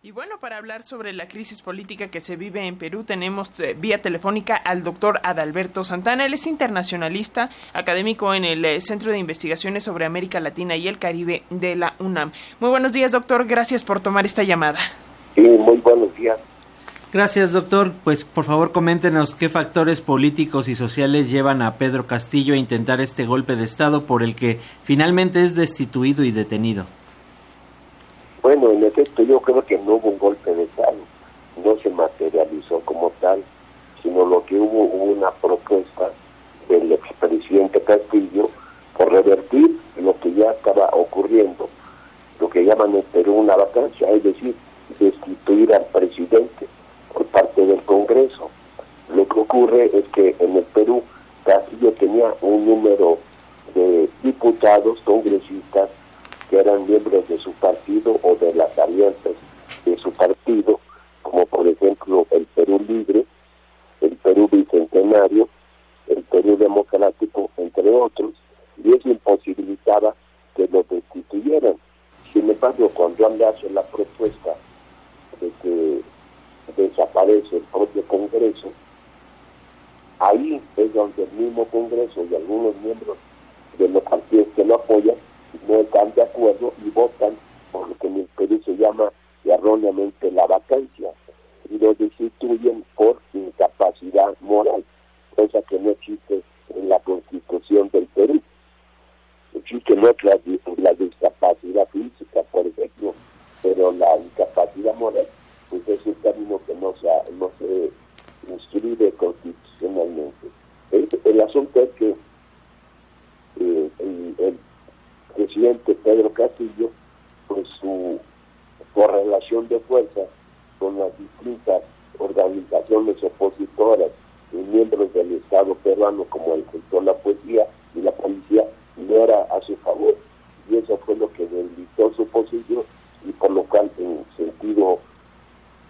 Y bueno, para hablar sobre la crisis política que se vive en Perú, tenemos eh, vía telefónica al doctor Adalberto Santana. Él es internacionalista, académico en el eh, Centro de Investigaciones sobre América Latina y el Caribe de la UNAM. Muy buenos días, doctor. Gracias por tomar esta llamada. Sí, muy buenos días. Gracias, doctor. Pues por favor coméntenos qué factores políticos y sociales llevan a Pedro Castillo a intentar este golpe de Estado por el que finalmente es destituido y detenido. Bueno, en efecto, yo creo que no hubo un golpe de Estado, no se materializó como tal, sino lo que hubo, hubo una propuesta del expresidente Castillo por revertir lo que ya estaba ocurriendo, lo que llaman en Perú una vacancia, es decir, destituir al presidente por parte del Congreso. Lo que ocurre es que en el Perú Castillo tenía un número de diputados, congresistas, que eran miembros de su partido o de las alianzas de su partido, como por ejemplo el Perú Libre, el Perú Bicentenario, el Perú Democrático, entre otros, y eso imposibilitaba que lo destituyeran. Sin embargo, cuando han hecho la propuesta de que desaparece el propio Congreso, ahí es donde el mismo Congreso y algunos miembros de los partidos que lo apoyan no están de acuerdo y votan por lo que en el Perú se llama erróneamente la vacancia y lo destituyen por incapacidad moral, cosa que no existe en la constitución del Perú. Existe otra la discapacidad física, por ejemplo, pero la incapacidad moral pues es un término que no se, no se inscribe constitucionalmente. El, asunto es que eh, el presidente Pedro Castillo, pues su correlación de fuerzas con las distintas organizaciones opositoras y miembros del Estado peruano, como el sector la poesía y la policía, no era a su favor. Y eso fue lo que debilitó su posición y por lo cual, en sentido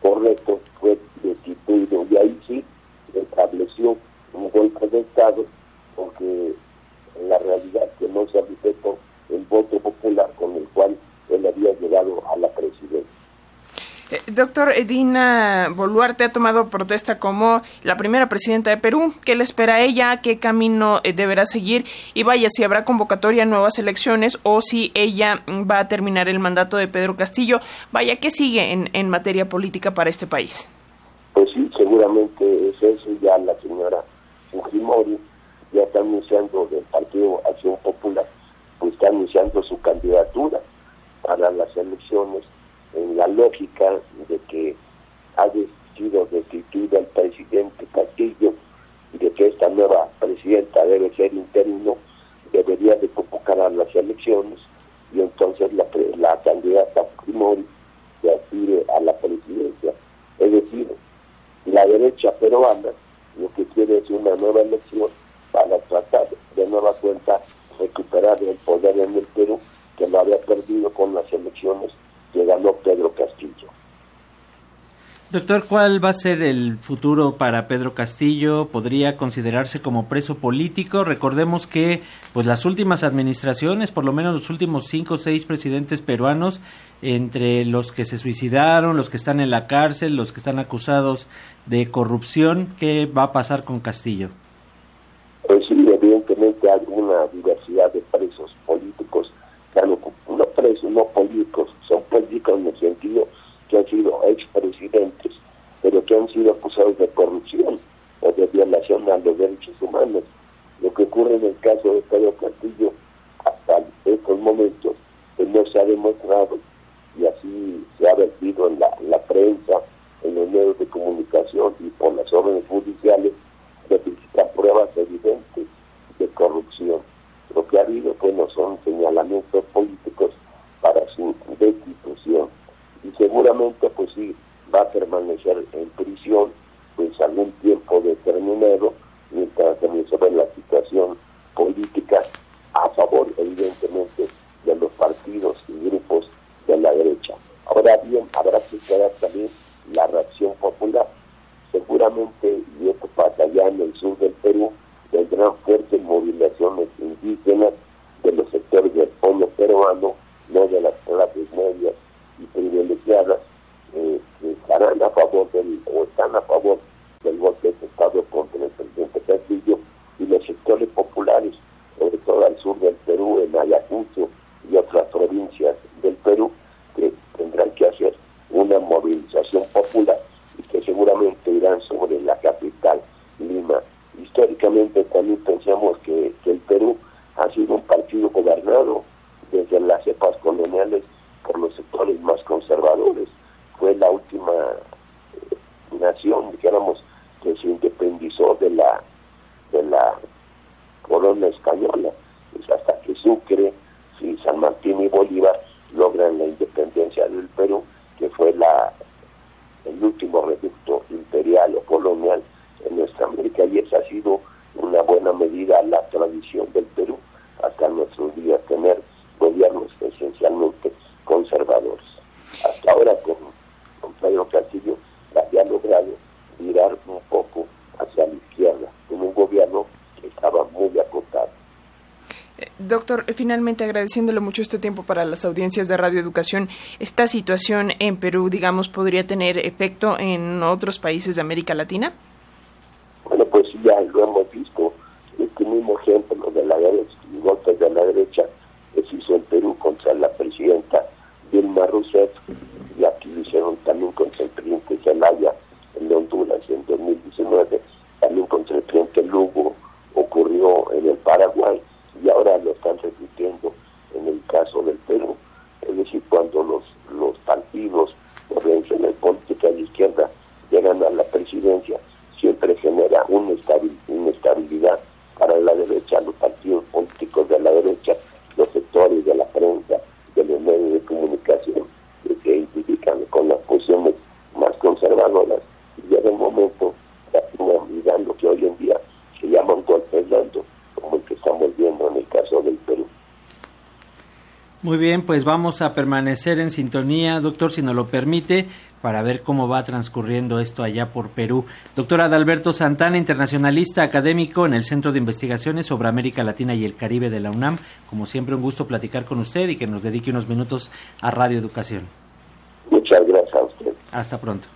correcto, fue destituido. Y ahí sí estableció un golpe de Estado, porque la realidad que no se respetó el voto popular con el cual él había llegado a la presidencia. Eh, doctor Edina Boluarte ha tomado protesta como la primera presidenta de Perú. ¿Qué le espera a ella? ¿Qué camino eh, deberá seguir? Y vaya, si habrá convocatoria a nuevas elecciones o si ella mm, va a terminar el mandato de Pedro Castillo. Vaya, ¿qué sigue en, en materia política para este país? Pues sí, seguramente es eso. Ya la señora Fujimori ya está anunciando del Partido Acción Popular está anunciando su candidatura para las elecciones en la lógica de que ha sido Doctor, ¿cuál va a ser el futuro para Pedro Castillo? ¿Podría considerarse como preso político? Recordemos que pues las últimas administraciones, por lo menos los últimos cinco o seis presidentes peruanos, entre los que se suicidaron, los que están en la cárcel, los que están acusados de corrupción, ¿qué va a pasar con Castillo? Pues sí, evidentemente hay una diversidad de presos políticos, no presos, no políticos, son políticos en el sentido que han sido expresidentes, pero que han sido acusados de corrupción o de violación a los derechos humanos. Lo que ocurre en el caso de Pedro Castillo, hasta estos momentos, pues no se ha demostrado y así se ha vertido en la, la prensa, en los medios de comunicación y por las órdenes judiciales, necesitan pruebas evidentes de corrupción. Lo que ha habido, bueno, son señalamientos políticos para su destitución. Y pues sí, va a permanecer en prisión, pues algún tiempo determinado, mientras se resuelve la situación política a favor, evidentemente, de los partidos y grupos de la derecha. Ahora bien, habrá que esperar también la reacción popular seguramente, y esto pasa allá en el sur del Perú, vendrán fuertes movilizaciones indígenas de los sectores del pueblo peruano, sido gobernado desde las cepas coloniales por los sectores más conservadores. Fue la última eh, nación, dijéramos, que se independizó de la, de la corona española. Doctor, finalmente agradeciéndole mucho este tiempo para las audiencias de Radio Educación, ¿esta situación en Perú, digamos, podría tener efecto en otros países de América Latina? Muy bien, pues vamos a permanecer en sintonía, doctor, si nos lo permite para ver cómo va transcurriendo esto allá por Perú. Doctor Adalberto Santana, internacionalista académico en el Centro de Investigaciones sobre América Latina y el Caribe de la UNAM. Como siempre, un gusto platicar con usted y que nos dedique unos minutos a Radio Educación. Muchas gracias a usted. Hasta pronto.